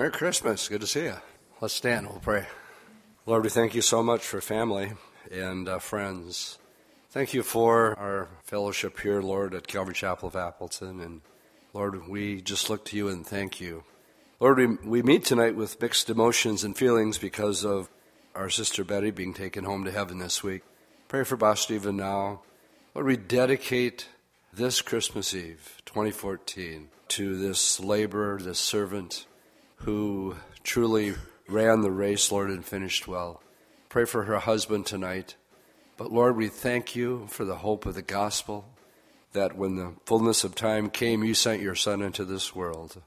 Merry Christmas. Good to see you. Let's stand. We'll pray. Lord, we thank you so much for family and uh, friends. Thank you for our fellowship here, Lord, at Calvary Chapel of Appleton. And Lord, we just look to you and thank you. Lord, we, we meet tonight with mixed emotions and feelings because of our sister Betty being taken home to heaven this week. Pray for Basti even now. Lord, we dedicate this Christmas Eve, 2014, to this laborer, this servant who truly ran the race, Lord, and finished well. Pray for her husband tonight. But Lord, we thank you for the hope of the gospel that when the fullness of time came, you sent your Son into this world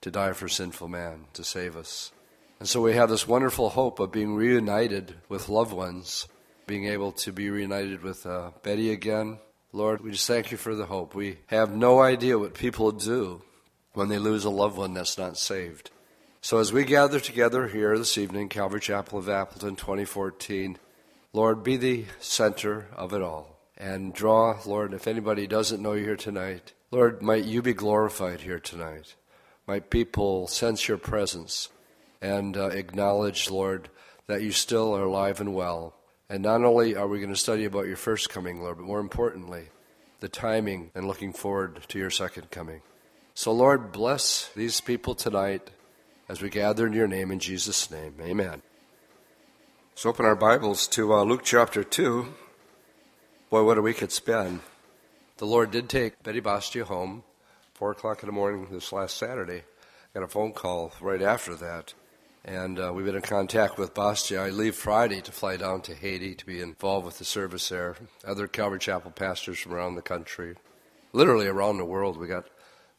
to die for sinful man, to save us. And so we have this wonderful hope of being reunited with loved ones, being able to be reunited with uh, Betty again. Lord, we just thank you for the hope. We have no idea what people do when they lose a loved one that's not saved. So as we gather together here this evening, Calvary Chapel of Appleton 2014, Lord, be the center of it all. And draw, Lord, if anybody doesn't know you here tonight, Lord, might you be glorified here tonight. Might people sense your presence and uh, acknowledge, Lord, that you still are alive and well. And not only are we going to study about your first coming, Lord, but more importantly, the timing and looking forward to your second coming. So, Lord, bless these people tonight as we gather in your name in Jesus' name. Amen. Let's open our Bibles to uh, Luke chapter 2. Boy, what a week it's been. The Lord did take Betty Bastia home, 4 o'clock in the morning this last Saturday. I Got a phone call right after that. And uh, we've been in contact with Bastia. I leave Friday to fly down to Haiti to be involved with the service there. Other Calvary Chapel pastors from around the country, literally around the world. We got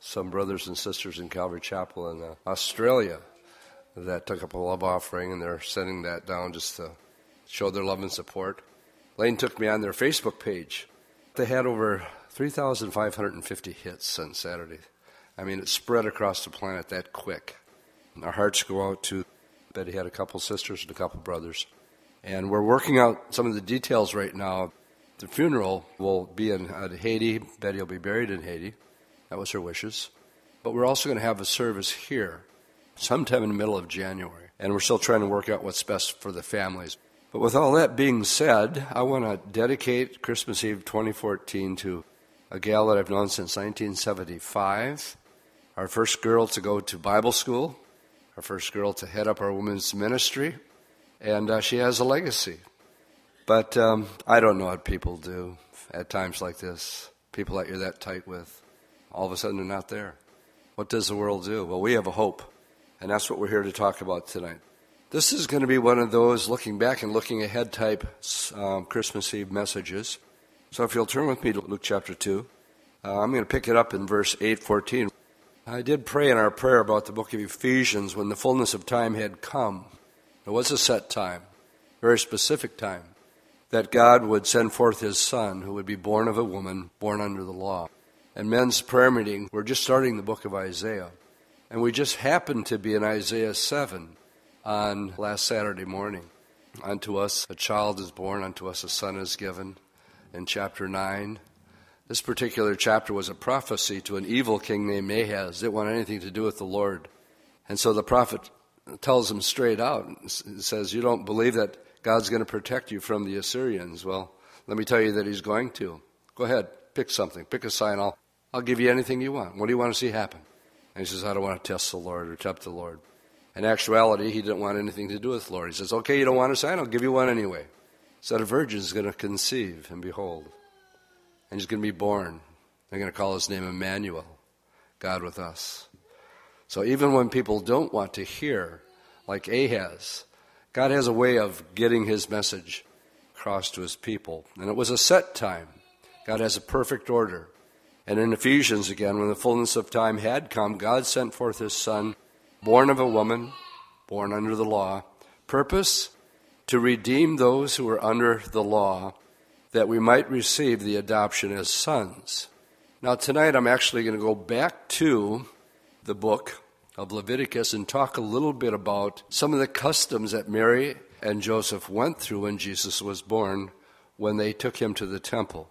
some brothers and sisters in Calvary Chapel in uh, Australia that took up a love offering, and they're sending that down just to show their love and support. Lane took me on their Facebook page. They had over 3,550 hits on Saturday. I mean, it spread across the planet that quick. Our hearts go out to Betty had a couple sisters and a couple brothers. And we're working out some of the details right now. The funeral will be in uh, Haiti. Betty will be buried in Haiti. That was her wishes. But we're also going to have a service here sometime in the middle of January. And we're still trying to work out what's best for the families. But with all that being said, I want to dedicate Christmas Eve 2014 to a gal that I've known since 1975, our first girl to go to Bible school, our first girl to head up our women's ministry, and uh, she has a legacy. But um, I don't know what people do at times like this. People that you're that tight with, all of a sudden they're not there. What does the world do? Well, we have a hope. And that's what we're here to talk about tonight. This is going to be one of those looking back and looking ahead type um, Christmas Eve messages. So if you'll turn with me to Luke chapter 2, uh, I'm going to pick it up in verse 814. I did pray in our prayer about the book of Ephesians when the fullness of time had come. There was a set time, very specific time, that God would send forth his son who would be born of a woman, born under the law. And men's prayer meeting, we're just starting the book of Isaiah. And we just happened to be in Isaiah 7 on last Saturday morning. Unto us a child is born, unto us a son is given. In chapter 9, this particular chapter was a prophecy to an evil king named Ahaz. Didn't want anything to do with the Lord. And so the prophet tells him straight out, and says, You don't believe that God's going to protect you from the Assyrians. Well, let me tell you that he's going to. Go ahead, pick something, pick a sign. I'll, I'll give you anything you want. What do you want to see happen? And he says, I don't want to test the Lord or tempt the Lord. In actuality, he didn't want anything to do with the Lord. He says, Okay, you don't want a sign? I'll give you one anyway. So a virgin is going to conceive, and behold, and he's going to be born. They're going to call his name Emmanuel, God with us. So even when people don't want to hear, like Ahaz, God has a way of getting his message across to his people. And it was a set time. God has a perfect order. And in Ephesians again, when the fullness of time had come, God sent forth his Son, born of a woman, born under the law. Purpose? To redeem those who were under the law, that we might receive the adoption as sons. Now, tonight I'm actually going to go back to the book of Leviticus and talk a little bit about some of the customs that Mary and Joseph went through when Jesus was born when they took him to the temple.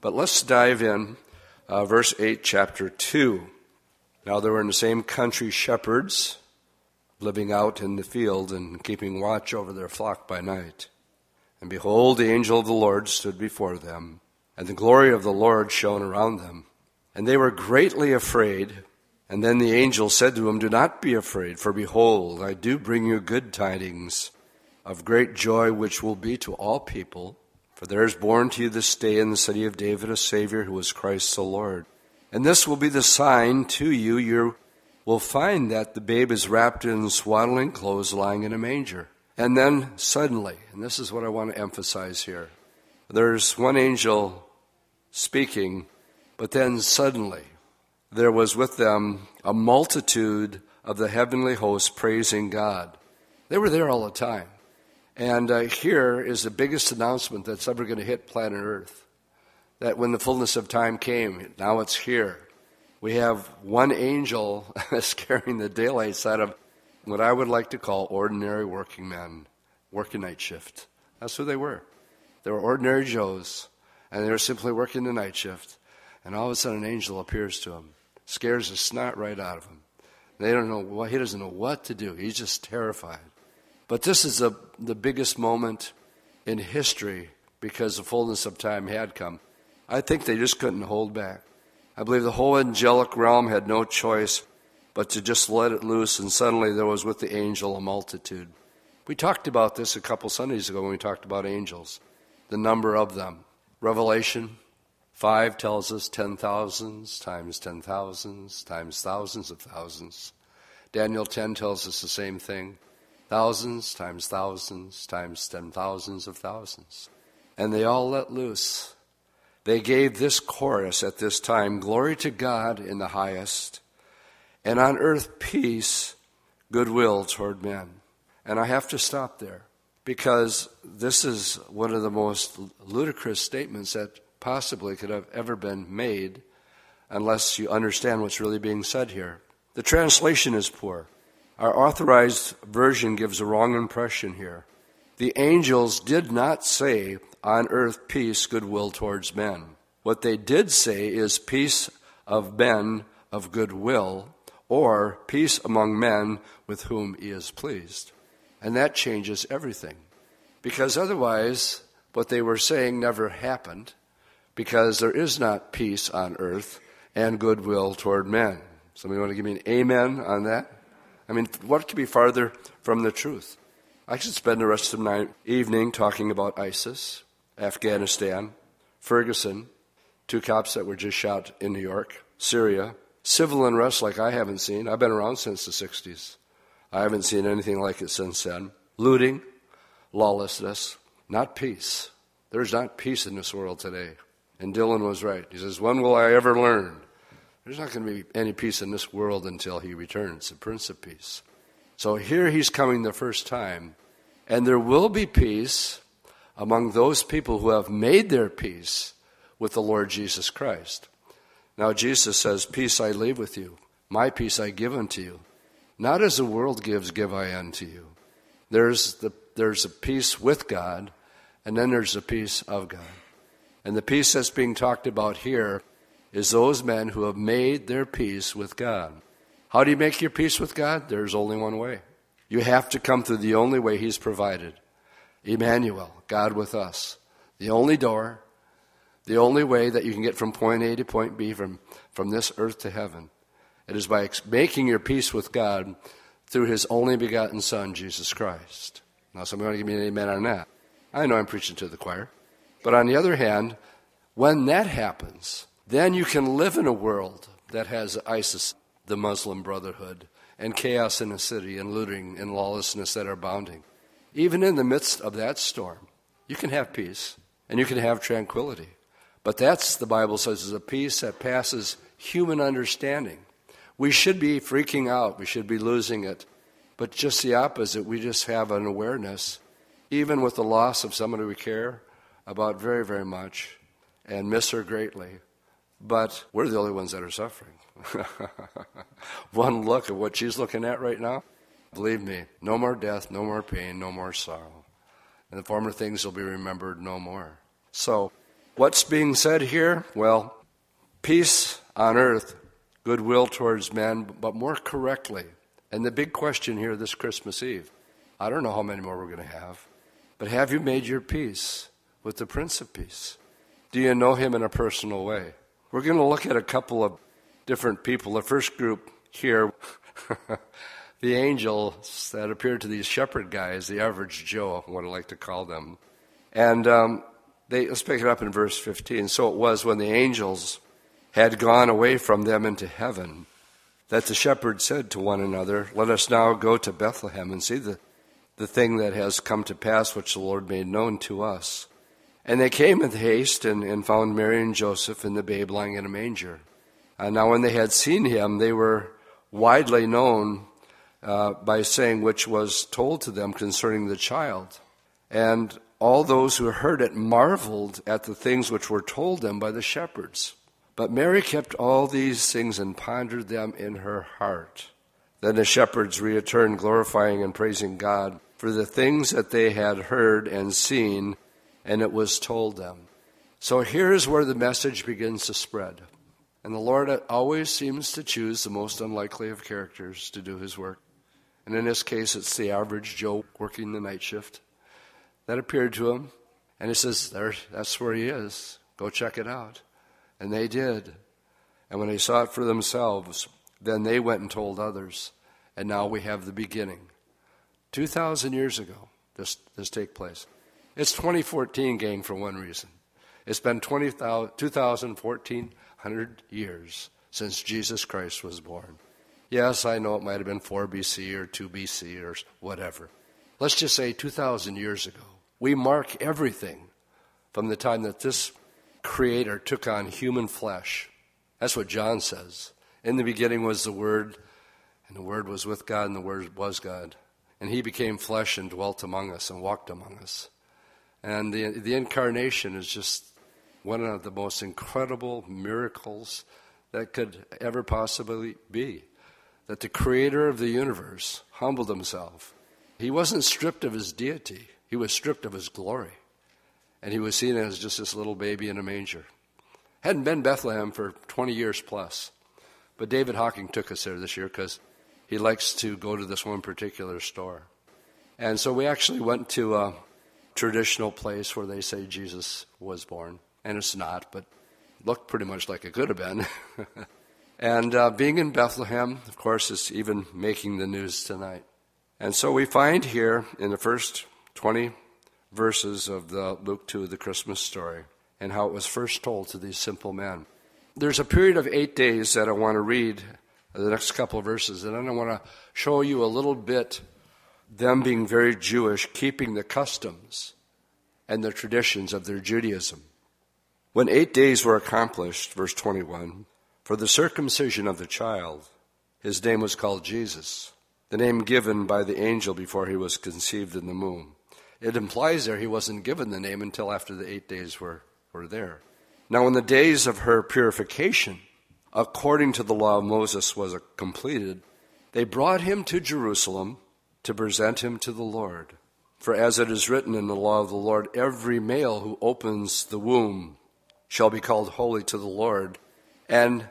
But let's dive in uh, verse 8, chapter 2. Now there were in the same country shepherds living out in the field and keeping watch over their flock by night. And behold, the angel of the Lord stood before them, and the glory of the Lord shone around them. And they were greatly afraid. And then the angel said to them, Do not be afraid, for behold, I do bring you good tidings of great joy, which will be to all people. For there is born to you this day in the city of David a Savior who is Christ the Lord. And this will be the sign to you. You will find that the babe is wrapped in swaddling clothes lying in a manger. And then suddenly, and this is what I want to emphasize here, there's one angel speaking, but then suddenly there was with them a multitude of the heavenly host praising God. They were there all the time. And uh, here is the biggest announcement that's ever going to hit planet Earth that when the fullness of time came, now it's here. We have one angel scaring the daylights out of what I would like to call ordinary working men, working night shift. That's who they were. They were ordinary Joes, and they were simply working the night shift. And all of a sudden, an angel appears to him, scares the snot right out of him. They don't know what, he doesn't know what to do. He's just terrified. But this is the, the biggest moment in history because the fullness of time had come. I think they just couldn't hold back. I believe the whole angelic realm had no choice but to just let it loose, and suddenly there was with the angel a multitude. We talked about this a couple Sundays ago when we talked about angels, the number of them. Revelation 5 tells us ten thousands times ten thousands times thousands of thousands. Daniel 10 tells us the same thing thousands times thousands times ten thousands of thousands. And they all let loose. They gave this chorus at this time Glory to God in the highest, and on earth peace, goodwill toward men. And I have to stop there because this is one of the most ludicrous statements that possibly could have ever been made unless you understand what's really being said here. The translation is poor. Our authorized version gives a wrong impression here. The angels did not say, on earth peace, goodwill towards men. What they did say is peace of men of goodwill, or peace among men with whom he is pleased. And that changes everything. Because otherwise, what they were saying never happened, because there is not peace on earth and goodwill toward men. Somebody want to give me an amen on that? I mean, what could be farther from the truth? I could spend the rest of my evening talking about ISIS, Afghanistan, Ferguson, two cops that were just shot in New York, Syria, civil unrest like I haven't seen. I've been around since the 60s. I haven't seen anything like it since then. Looting, lawlessness, not peace. There's not peace in this world today. And Dylan was right. He says, When will I ever learn? There's not going to be any peace in this world until he returns, the Prince of Peace. So here he's coming the first time, and there will be peace among those people who have made their peace with the Lord Jesus Christ. Now, Jesus says, Peace I leave with you, my peace I give unto you. Not as the world gives, give I unto you. There's, the, there's a peace with God, and then there's a peace of God. And the peace that's being talked about here is those men who have made their peace with God. How do you make your peace with God? There's only one way. You have to come through the only way He's provided Emmanuel, God with us. The only door, the only way that you can get from point A to point B, from, from this earth to heaven. It is by making your peace with God through His only begotten Son, Jesus Christ. Now, somebody want to give me an amen on that. I know I'm preaching to the choir. But on the other hand, when that happens, then you can live in a world that has ISIS, the Muslim Brotherhood, and chaos in the city, and looting and lawlessness that are abounding. Even in the midst of that storm, you can have peace and you can have tranquility. But that's, the Bible says, is a peace that passes human understanding. We should be freaking out, we should be losing it. But just the opposite, we just have an awareness, even with the loss of somebody we care about very, very much and miss her greatly but we're the only ones that are suffering. One look at what she's looking at right now, believe me, no more death, no more pain, no more sorrow. And the former things will be remembered no more. So, what's being said here? Well, peace on earth, goodwill towards men, but more correctly, And the big question here this Christmas Eve I don't know how many more we're going to have, but have you made your peace with the Prince of Peace? Do you know him in a personal way? We're going to look at a couple of different people. The first group here, the angels that appeared to these shepherd guys, the average Joe, what I like to call them. And um, they, let's pick it up in verse 15. So it was when the angels had gone away from them into heaven that the shepherds said to one another, Let us now go to Bethlehem and see the, the thing that has come to pass which the Lord made known to us. And they came with haste and, and found Mary and Joseph and the babe lying in a manger. And now, when they had seen him, they were widely known uh, by saying which was told to them concerning the child. And all those who heard it marveled at the things which were told them by the shepherds. But Mary kept all these things and pondered them in her heart. Then the shepherds returned, glorifying and praising God for the things that they had heard and seen, and it was told them. So here's where the message begins to spread. And the Lord always seems to choose the most unlikely of characters to do his work. And in this case, it's the average Joe working the night shift that appeared to him. And he says, there, That's where he is. Go check it out. And they did. And when they saw it for themselves, then they went and told others. And now we have the beginning. 2,000 years ago, this, this take place. It's 2014, gang, for one reason. It's been 20, 2,014 years since Jesus Christ was born. Yes, I know it might have been 4 BC or 2 BC or whatever. Let's just say 2,000 years ago. We mark everything from the time that this Creator took on human flesh. That's what John says. In the beginning was the Word, and the Word was with God, and the Word was God. And He became flesh and dwelt among us and walked among us. And the, the incarnation is just one of the most incredible miracles that could ever possibly be. That the creator of the universe humbled himself. He wasn't stripped of his deity, he was stripped of his glory. And he was seen as just this little baby in a manger. Hadn't been Bethlehem for 20 years plus. But David Hocking took us there this year because he likes to go to this one particular store. And so we actually went to a traditional place where they say Jesus was born and it's not, but looked pretty much like it could have been. and uh, being in Bethlehem, of course, is even making the news tonight. And so we find here in the first 20 verses of the Luke 2, the Christmas story, and how it was first told to these simple men. There's a period of eight days that I want to read the next couple of verses, and then I want to show you a little bit them being very Jewish, keeping the customs and the traditions of their Judaism. When eight days were accomplished, verse 21, for the circumcision of the child, his name was called Jesus, the name given by the angel before he was conceived in the womb. It implies there he wasn't given the name until after the eight days were, were there. Now, when the days of her purification, according to the law of Moses, was completed, they brought him to Jerusalem to present him to the Lord. For as it is written in the law of the Lord, every male who opens the womb shall be called holy to the Lord, and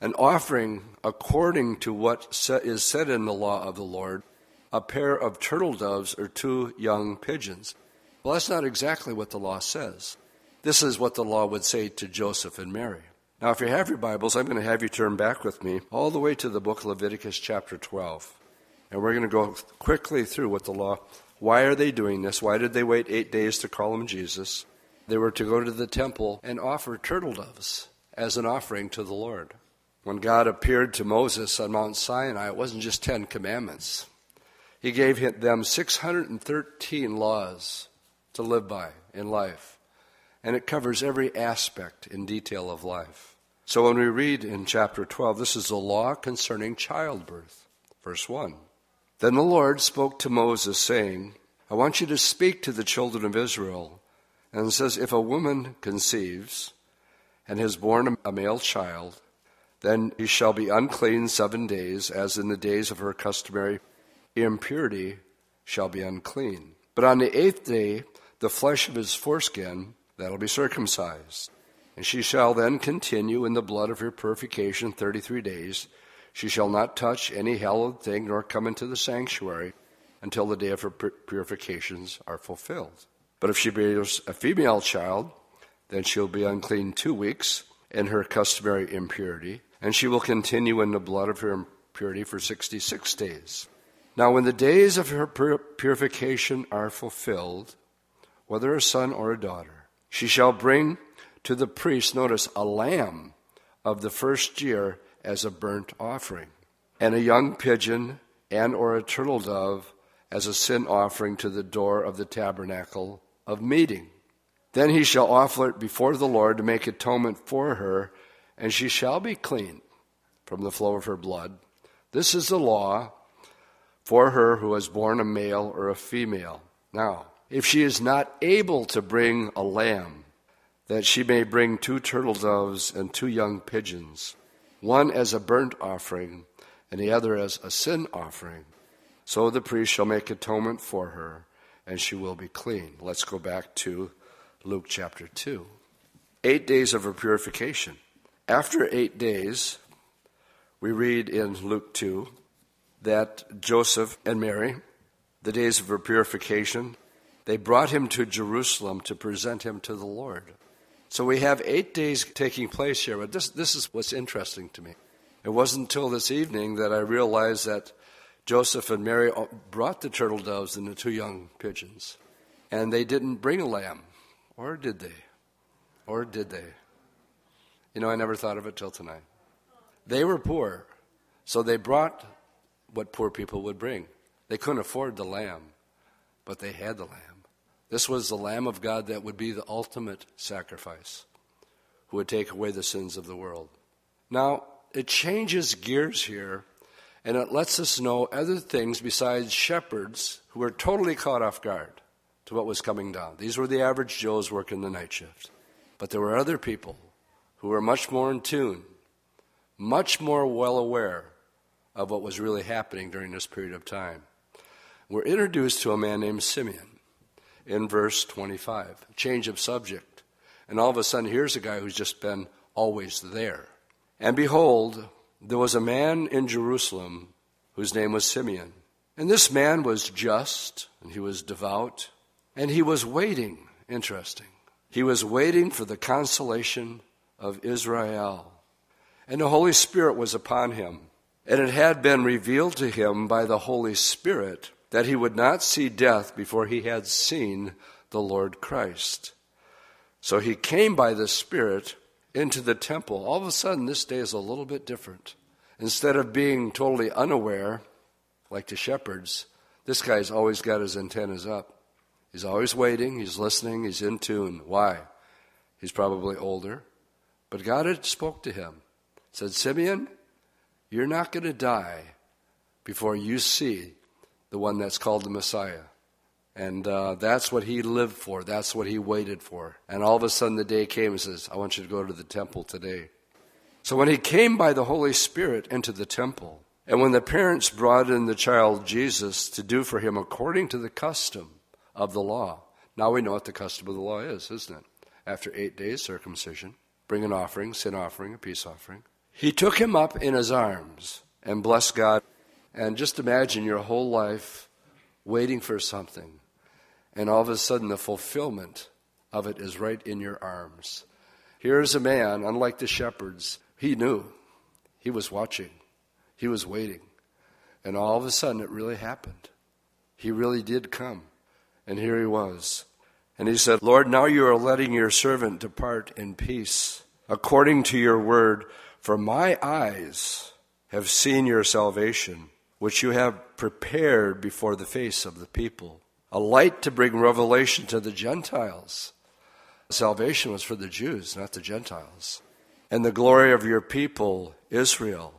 an offering according to what is said in the law of the Lord, a pair of turtle doves or two young pigeons. Well, that's not exactly what the law says. This is what the law would say to Joseph and Mary. Now, if you have your Bibles, I'm going to have you turn back with me all the way to the book of Leviticus, chapter 12. And we're going to go quickly through what the law. Why are they doing this? Why did they wait eight days to call him Jesus? They were to go to the temple and offer turtle doves as an offering to the Lord. When God appeared to Moses on Mount Sinai, it wasn't just 10 commandments. He gave them 613 laws to live by in life. And it covers every aspect in detail of life. So when we read in chapter 12, this is the law concerning childbirth. Verse 1. Then the Lord spoke to Moses, saying, I want you to speak to the children of Israel and it says, If a woman conceives and has born a male child, then he shall be unclean seven days, as in the days of her customary impurity shall be unclean. But on the eighth day, the flesh of his foreskin, that'll be circumcised. And she shall then continue in the blood of her purification thirty three days. She shall not touch any hallowed thing nor come into the sanctuary until the day of her purifications are fulfilled. But if she bears a female child, then she'll be unclean two weeks in her customary impurity, and she will continue in the blood of her impurity for 66 days. Now, when the days of her purification are fulfilled, whether a son or a daughter, she shall bring to the priest, notice, a lamb of the first year as a burnt offering, and a young pigeon and or a turtle dove as a sin offering to the door of the tabernacle of meeting. Then he shall offer it before the Lord to make atonement for her, and she shall be clean from the flow of her blood. This is the law for her who has borne a male or a female. Now, if she is not able to bring a lamb, that she may bring two turtle doves and two young pigeons, one as a burnt offering and the other as a sin offering. So the priest shall make atonement for her, and she will be clean. Let's go back to Luke chapter 2. Eight days of her purification. After eight days, we read in Luke 2 that Joseph and Mary, the days of her purification, they brought him to Jerusalem to present him to the Lord. So we have eight days taking place here, but this, this is what's interesting to me. It wasn't until this evening that I realized that Joseph and Mary brought the turtle doves and the two young pigeons, and they didn't bring a lamb. Or did they? Or did they? You know, I never thought of it till tonight. They were poor, so they brought what poor people would bring. They couldn't afford the lamb, but they had the lamb. This was the Lamb of God that would be the ultimate sacrifice, who would take away the sins of the world. Now, it changes gears here, and it lets us know other things besides shepherds who were totally caught off guard to what was coming down. These were the average Joes working the night shift. But there were other people who were much more in tune, much more well aware of what was really happening during this period of time. We're introduced to a man named Simeon in verse 25. Change of subject. And all of a sudden, here's a guy who's just been always there. And behold, there was a man in Jerusalem whose name was Simeon. And this man was just, and he was devout, and he was waiting. Interesting. He was waiting for the consolation of Israel. And the Holy Spirit was upon him. And it had been revealed to him by the Holy Spirit that he would not see death before he had seen the Lord Christ. So he came by the Spirit into the temple. All of a sudden, this day is a little bit different. Instead of being totally unaware, like the shepherds, this guy's always got his antennas up. He's always waiting, he's listening, he's in tune. Why? He's probably older. But God had spoke to him. Said, Simeon, you're not going to die before you see the one that's called the Messiah. And uh, that's what he lived for. That's what he waited for. And all of a sudden the day came and says, I want you to go to the temple today. So when he came by the Holy Spirit into the temple, and when the parents brought in the child Jesus to do for him according to the custom, of the law. Now we know what the custom of the law is, isn't it? After eight days, circumcision, bring an offering, sin offering, a peace offering. He took him up in his arms and blessed God. And just imagine your whole life waiting for something, and all of a sudden the fulfillment of it is right in your arms. Here's a man, unlike the shepherds, he knew. He was watching, he was waiting. And all of a sudden it really happened. He really did come. And here he was. And he said, Lord, now you are letting your servant depart in peace, according to your word, for my eyes have seen your salvation, which you have prepared before the face of the people, a light to bring revelation to the Gentiles. Salvation was for the Jews, not the Gentiles. And the glory of your people, Israel.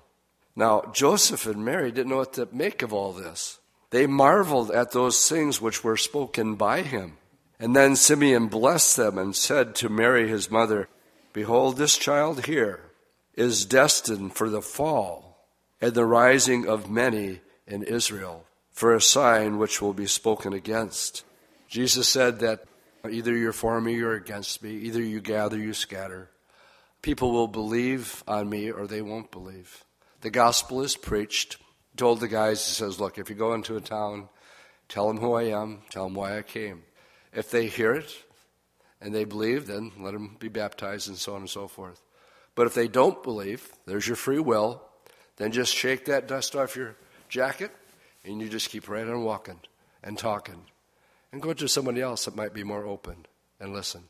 Now, Joseph and Mary didn't know what to make of all this. They marveled at those things which were spoken by him. And then Simeon blessed them and said to Mary his mother, Behold, this child here is destined for the fall and the rising of many in Israel, for a sign which will be spoken against. Jesus said that either you're for me or against me, either you gather, you scatter. People will believe on me or they won't believe. The gospel is preached. He told the guys, he says, Look, if you go into a town, tell them who I am, tell them why I came. If they hear it and they believe, then let them be baptized and so on and so forth. But if they don't believe, there's your free will, then just shake that dust off your jacket and you just keep right on walking and talking and go to somebody else that might be more open and listen.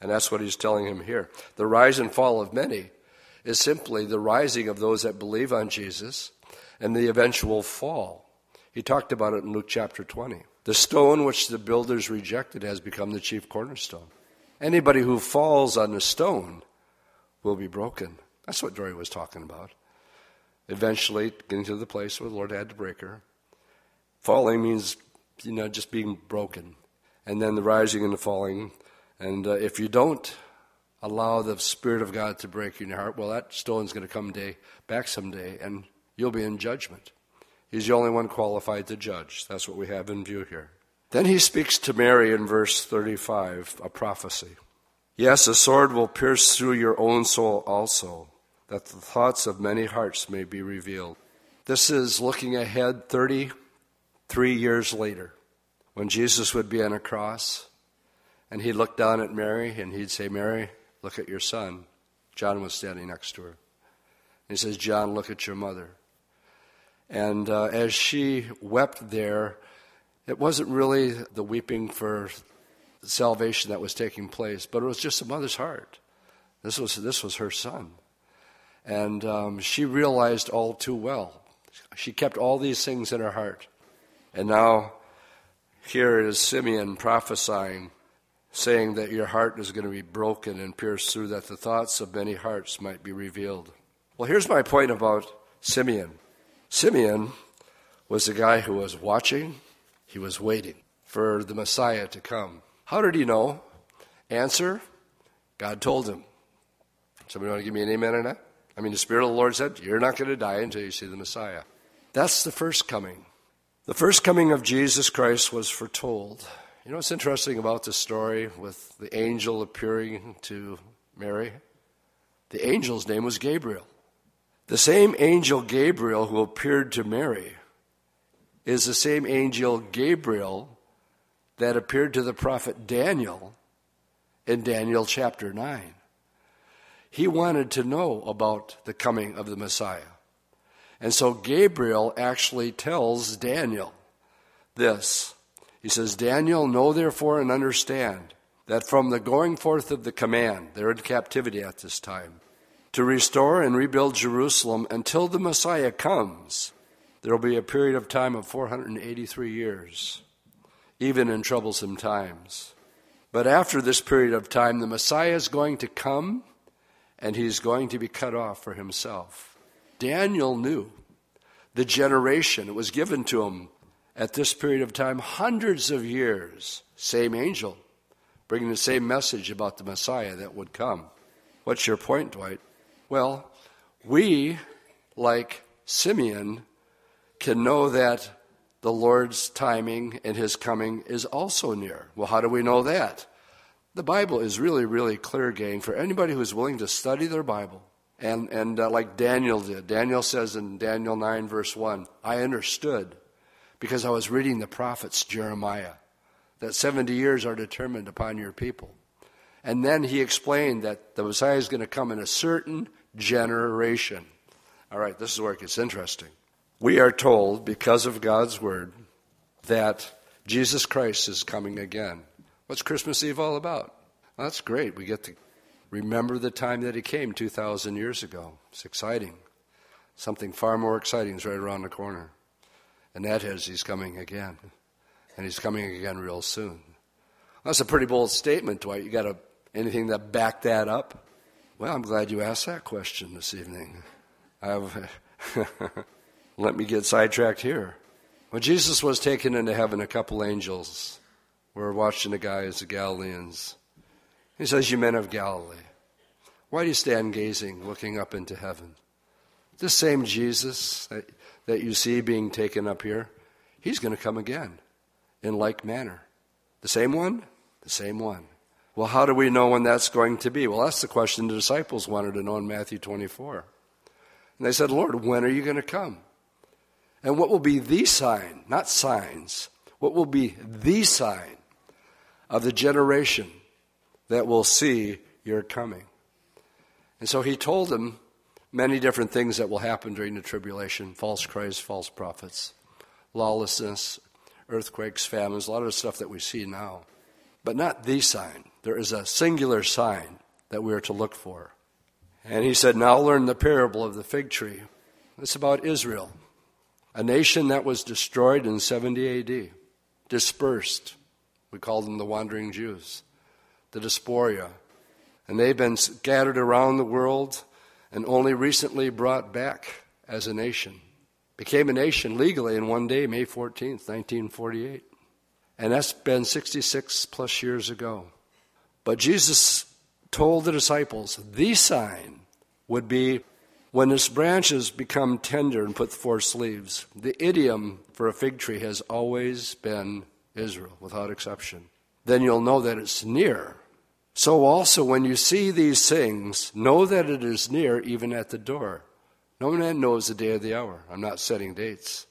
And that's what he's telling him here. The rise and fall of many is simply the rising of those that believe on Jesus and the eventual fall. He talked about it in Luke chapter 20. The stone which the builders rejected has become the chief cornerstone. Anybody who falls on the stone will be broken. That's what Dory was talking about. Eventually, getting to the place where the Lord had to break her. Falling means, you know, just being broken. And then the rising and the falling. And uh, if you don't allow the Spirit of God to break in your heart, well, that stone's going to come day back someday, and you'll be in judgment. He's the only one qualified to judge. That's what we have in view here. Then he speaks to Mary in verse 35, a prophecy. Yes, a sword will pierce through your own soul also, that the thoughts of many hearts may be revealed. This is looking ahead 33 years later, when Jesus would be on a cross, and he'd look down at Mary and he'd say, Mary, look at your son. John was standing next to her. And he says, John, look at your mother. And uh, as she wept there, it wasn't really the weeping for salvation that was taking place, but it was just a mother's heart. This was, this was her son. And um, she realized all too well. She kept all these things in her heart. And now, here is Simeon prophesying, saying that your heart is going to be broken and pierced through, that the thoughts of many hearts might be revealed. Well, here's my point about Simeon Simeon was a guy who was watching, he was waiting for the Messiah to come. How did he know? Answer God told him. Somebody want to give me an amen on that? I mean, the Spirit of the Lord said, You're not going to die until you see the Messiah. That's the first coming. The first coming of Jesus Christ was foretold. You know what's interesting about this story with the angel appearing to Mary? The angel's name was Gabriel. The same angel Gabriel who appeared to Mary is the same angel Gabriel that appeared to the prophet Daniel in Daniel chapter 9. He wanted to know about the coming of the Messiah. And so Gabriel actually tells Daniel this. He says, Daniel, know therefore and understand that from the going forth of the command, they're in captivity at this time, to restore and rebuild Jerusalem until the Messiah comes, there will be a period of time of 483 years, even in troublesome times. But after this period of time, the Messiah is going to come and he's going to be cut off for himself. Daniel knew the generation, it was given to him at this period of time, hundreds of years, same angel, bringing the same message about the Messiah that would come. What's your point, Dwight? Well, we, like Simeon, can know that the Lord's timing and his coming is also near. Well, how do we know that? The Bible is really, really clear, gang, for anybody who's willing to study their Bible. And, and uh, like Daniel did. Daniel says in Daniel 9, verse 1, I understood because I was reading the prophets, Jeremiah, that 70 years are determined upon your people. And then he explained that the Messiah is going to come in a certain generation. All right, this is where it gets interesting. We are told, because of God's word, that Jesus Christ is coming again. What's Christmas Eve all about? That's great. We get to remember the time that he came 2,000 years ago. It's exciting. Something far more exciting is right around the corner. And that is, he's coming again. And he's coming again real soon. That's a pretty bold statement, Dwight. You got to, anything that back that up? Well, I'm glad you asked that question this evening. let me get sidetracked here. When Jesus was taken into heaven, a couple angels were watching the guys, the Galileans. He says, You men of Galilee, why do you stand gazing, looking up into heaven? This same Jesus that, that you see being taken up here, he's going to come again in like manner. The same one? The same one. Well, how do we know when that's going to be? Well, that's the question the disciples wanted to know in Matthew 24. And they said, Lord, when are you going to come? And what will be the sign, not signs, what will be the sign of the generation that will see your coming? And so he told them many different things that will happen during the tribulation false Christs, false prophets, lawlessness, earthquakes, famines, a lot of stuff that we see now. But not the sign. There is a singular sign that we are to look for. And he said, Now learn the parable of the fig tree. It's about Israel, a nation that was destroyed in 70 AD, dispersed. We call them the wandering Jews, the diaspora. And they've been scattered around the world and only recently brought back as a nation. Became a nation legally in one day, May 14th, 1948. And that's been 66 plus years ago. But Jesus told the disciples the sign would be when its branches become tender and put forth leaves. The idiom for a fig tree has always been Israel, without exception. Then you'll know that it's near. So also, when you see these things, know that it is near, even at the door. No man knows the day or the hour. I'm not setting dates.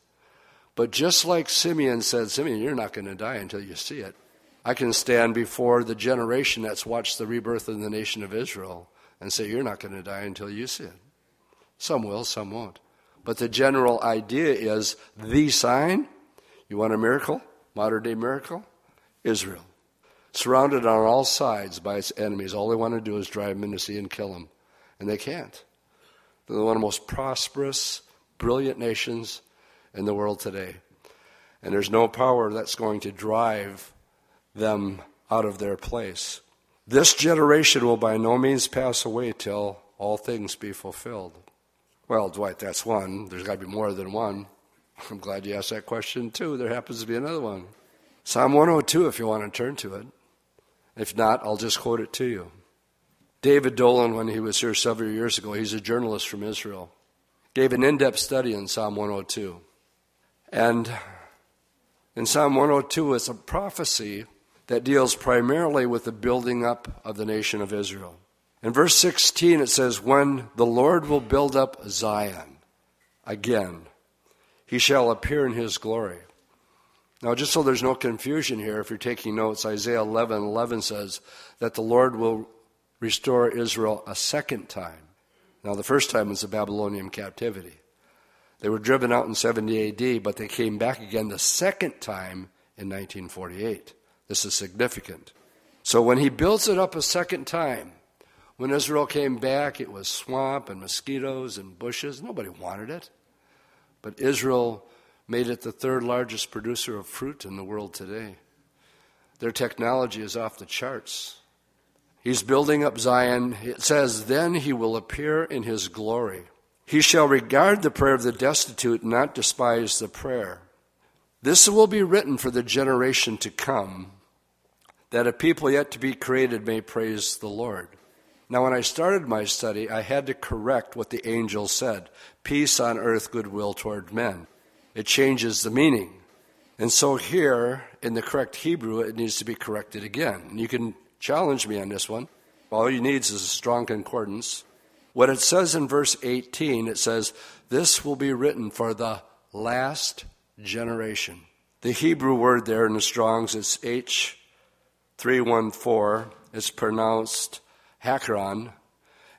But just like Simeon said, Simeon, you're not going to die until you see it. I can stand before the generation that's watched the rebirth of the nation of Israel and say, You're not going to die until you see it. Some will, some won't. But the general idea is the sign. You want a miracle? Modern day miracle? Israel. Surrounded on all sides by its enemies. All they want to do is drive them into sea and kill them. And they can't. They're one of the most prosperous, brilliant nations in the world today. And there's no power that's going to drive them out of their place. This generation will by no means pass away till all things be fulfilled. Well, Dwight, that's one. There's got to be more than one. I'm glad you asked that question, too. There happens to be another one. Psalm 102, if you want to turn to it. If not, I'll just quote it to you. David Dolan, when he was here several years ago, he's a journalist from Israel, gave an in depth study in Psalm 102. And in Psalm 102, it's a prophecy that deals primarily with the building up of the nation of Israel. In verse 16, it says, When the Lord will build up Zion again, he shall appear in his glory. Now, just so there's no confusion here, if you're taking notes, Isaiah 11 11 says that the Lord will restore Israel a second time. Now, the first time was the Babylonian captivity. They were driven out in 70 AD, but they came back again the second time in 1948. This is significant. So when he builds it up a second time, when Israel came back, it was swamp and mosquitoes and bushes. Nobody wanted it. But Israel made it the third largest producer of fruit in the world today. Their technology is off the charts. He's building up Zion. It says, Then he will appear in his glory. He shall regard the prayer of the destitute, not despise the prayer. This will be written for the generation to come that a people yet to be created may praise the Lord. Now, when I started my study, I had to correct what the angel said peace on earth, goodwill toward men. It changes the meaning. And so, here in the correct Hebrew, it needs to be corrected again. You can challenge me on this one. All you need is a strong concordance. What it says in verse 18, it says, This will be written for the last generation. The Hebrew word there in the Strong's is H 314 is pronounced hakron,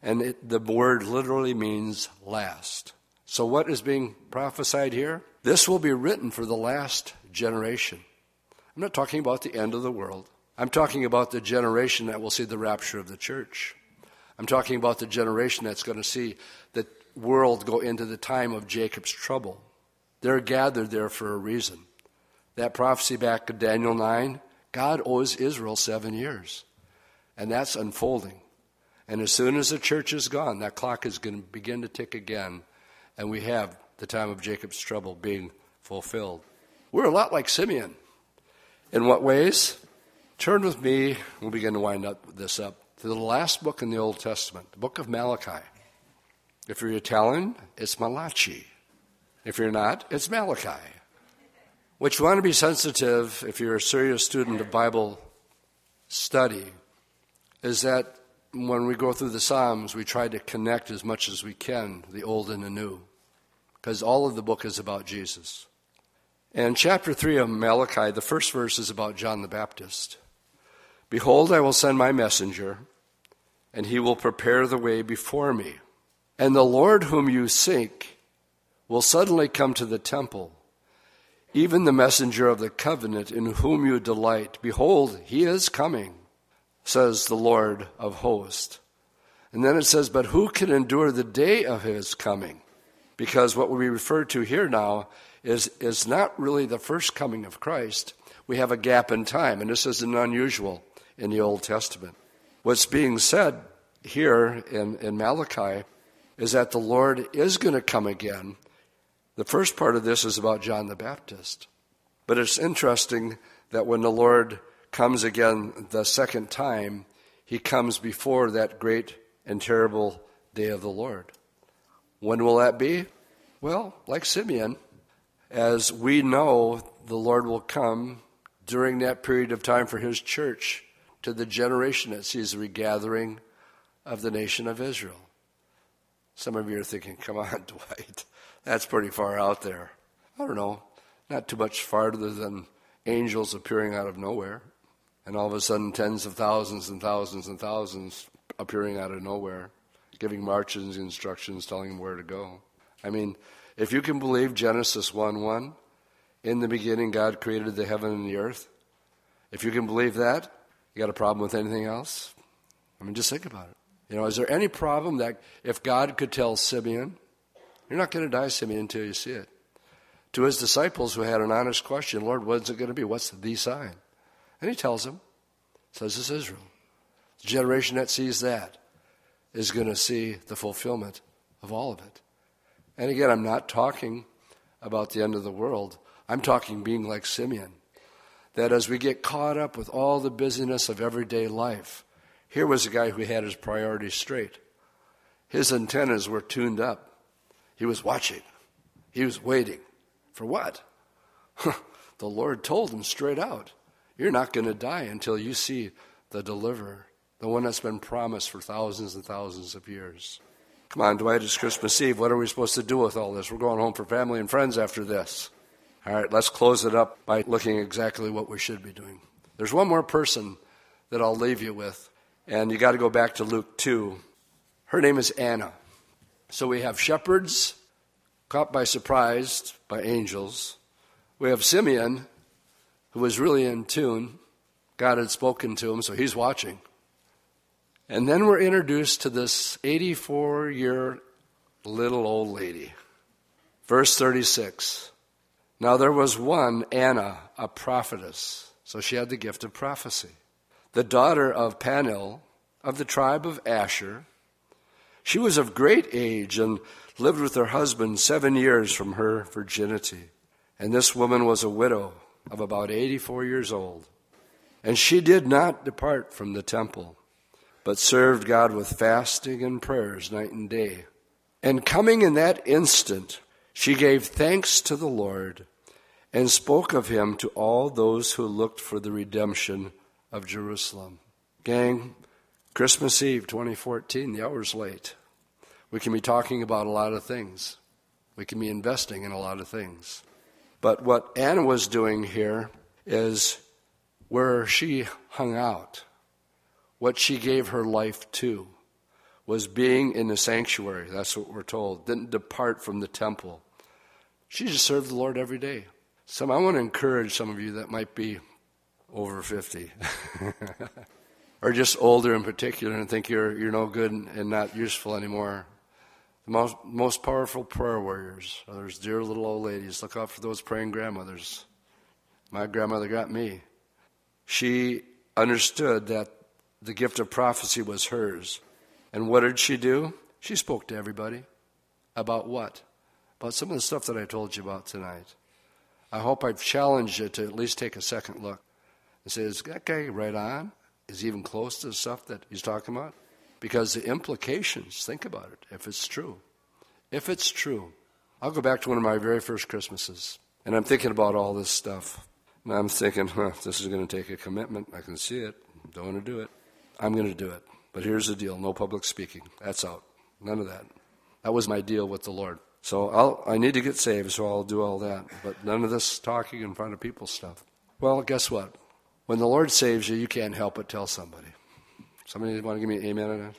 and it, the word literally means last. So, what is being prophesied here? This will be written for the last generation. I'm not talking about the end of the world. I'm talking about the generation that will see the rapture of the church. I'm talking about the generation that's going to see the world go into the time of Jacob's trouble. They're gathered there for a reason. That prophecy back in Daniel 9 God owes Israel seven years. And that's unfolding. And as soon as the church is gone, that clock is going to begin to tick again. And we have the time of Jacob's trouble being fulfilled. We're a lot like Simeon. In what ways? Turn with me, we'll begin to wind up this up, to the last book in the Old Testament, the book of Malachi. If you're Italian, it's Malachi. If you're not, it's Malachi. What you want to be sensitive, if you're a serious student of Bible study, is that when we go through the Psalms, we try to connect as much as we can the old and the new, because all of the book is about Jesus. And chapter 3 of Malachi, the first verse is about John the Baptist. Behold, I will send my messenger, and he will prepare the way before me. And the Lord whom you seek will suddenly come to the temple, even the messenger of the covenant in whom you delight. Behold, he is coming says the Lord of hosts. And then it says, But who can endure the day of his coming? Because what we refer to here now is, is not really the first coming of Christ. We have a gap in time, and this isn't unusual in the Old Testament. What's being said here in, in Malachi is that the Lord is going to come again. The first part of this is about John the Baptist. But it's interesting that when the Lord comes again the second time, he comes before that great and terrible day of the Lord. When will that be? Well, like Simeon, as we know, the Lord will come during that period of time for his church to the generation that sees the regathering of the nation of Israel. Some of you are thinking, come on, Dwight, that's pretty far out there. I don't know, not too much farther than angels appearing out of nowhere and all of a sudden tens of thousands and thousands and thousands appearing out of nowhere, giving marching instructions, telling him where to go. I mean, if you can believe Genesis 1 1, in the beginning God created the heaven and the earth, if you can believe that, you got a problem with anything else? I mean, just think about it. You know, is there any problem that if God could tell Simeon, you're not going to die, Simeon, until you see it? To his disciples who had an honest question, Lord, what's it going to be? What's the sign? And he tells them, says it's Israel. The generation that sees that is going to see the fulfillment of all of it. And again, I'm not talking about the end of the world. I'm talking being like Simeon. That as we get caught up with all the busyness of everyday life, here was a guy who had his priorities straight. His antennas were tuned up. He was watching. He was waiting. For what? the Lord told him straight out you're not going to die until you see the deliverer, the one that's been promised for thousands and thousands of years. Come on, Dwight, it's Christmas Eve. What are we supposed to do with all this? We're going home for family and friends after this. All right, let's close it up by looking exactly what we should be doing. There's one more person that I'll leave you with, and you got to go back to Luke 2. Her name is Anna. So we have shepherds caught by surprise by angels. We have Simeon who was really in tune. God had spoken to him, so he's watching. And then we're introduced to this 84 year little old lady. Verse 36. Now there was one, Anna, a prophetess. So she had the gift of prophecy. The daughter of Phanuel of the tribe of Asher. She was of great age and lived with her husband seven years from her virginity. And this woman was a widow of about 84 years old. And she did not depart from the temple, but served God with fasting and prayers night and day. And coming in that instant, she gave thanks to the Lord and spoke of him to all those who looked for the redemption of Jerusalem. Gang, Christmas Eve 2014, the hour's late. We can be talking about a lot of things. We can be investing in a lot of things. But what Anna was doing here is where she hung out, what she gave her life to, was being in the sanctuary. That's what we're told. Didn't depart from the temple. She just served the Lord every day. So I want to encourage some of you that might be over 50 or just older in particular and think you're, you're no good and not useful anymore. The most, most powerful prayer warriors are those dear little old ladies. Look out for those praying grandmothers. My grandmother got me. She understood that the gift of prophecy was hers. And what did she do? She spoke to everybody. About what? About some of the stuff that I told you about tonight. I hope I've challenged you to at least take a second look and say, is that guy right on? Is he even close to the stuff that he's talking about? Because the implications, think about it, if it's true. If it's true, I'll go back to one of my very first Christmases, and I'm thinking about all this stuff. And I'm thinking, huh, this is going to take a commitment. I can see it. Don't want to do it. I'm going to do it. But here's the deal no public speaking. That's out. None of that. That was my deal with the Lord. So I'll, I need to get saved, so I'll do all that. But none of this talking in front of people stuff. Well, guess what? When the Lord saves you, you can't help but tell somebody. Somebody want to give me an amen on that?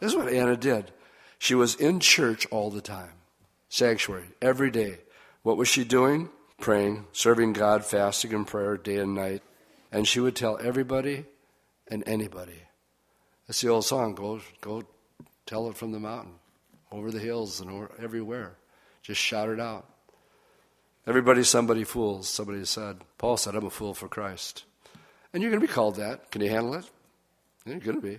This is what Anna did. She was in church all the time, sanctuary, every day. What was she doing? Praying, serving God, fasting and prayer day and night. And she would tell everybody and anybody. That's the old song go, go tell it from the mountain, over the hills and over, everywhere. Just shout it out. Everybody, somebody fools, somebody said. Paul said, I'm a fool for Christ. And you're going to be called that. Can you handle it? You're going to be.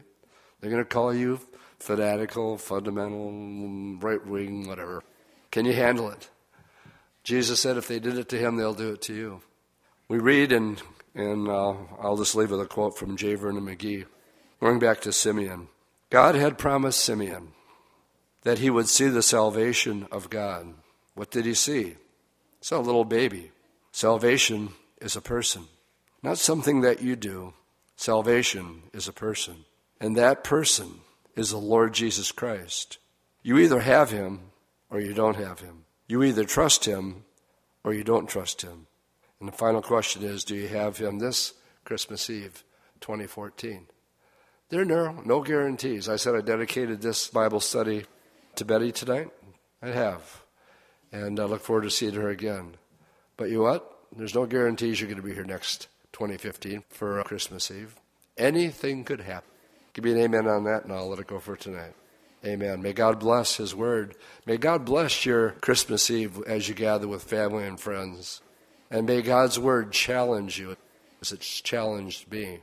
They're going to call you fanatical, fundamental, right wing, whatever. Can you handle it? Jesus said if they did it to him, they'll do it to you. We read, and, and uh, I'll just leave with a quote from J. Vernon McGee, going back to Simeon. God had promised Simeon that he would see the salvation of God. What did he see? It's a little baby. Salvation is a person, not something that you do. Salvation is a person. And that person is the Lord Jesus Christ. You either have him or you don't have him. You either trust him or you don't trust him. And the final question is do you have him this Christmas Eve, 2014? There are no, no guarantees. I said I dedicated this Bible study to Betty tonight. I have. And I look forward to seeing her again. But you what? There's no guarantees you're going to be here next 2015 for Christmas Eve. Anything could happen. Give me an amen on that, and I'll let it go for tonight. Amen. May God bless His Word. May God bless your Christmas Eve as you gather with family and friends. And may God's Word challenge you as it's challenged me.